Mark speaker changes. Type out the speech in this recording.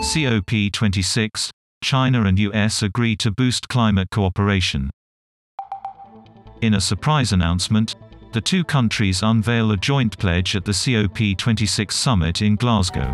Speaker 1: COP26 China and US agree to boost climate cooperation. In a surprise announcement, the two countries unveil a joint pledge at the COP26 summit in Glasgow.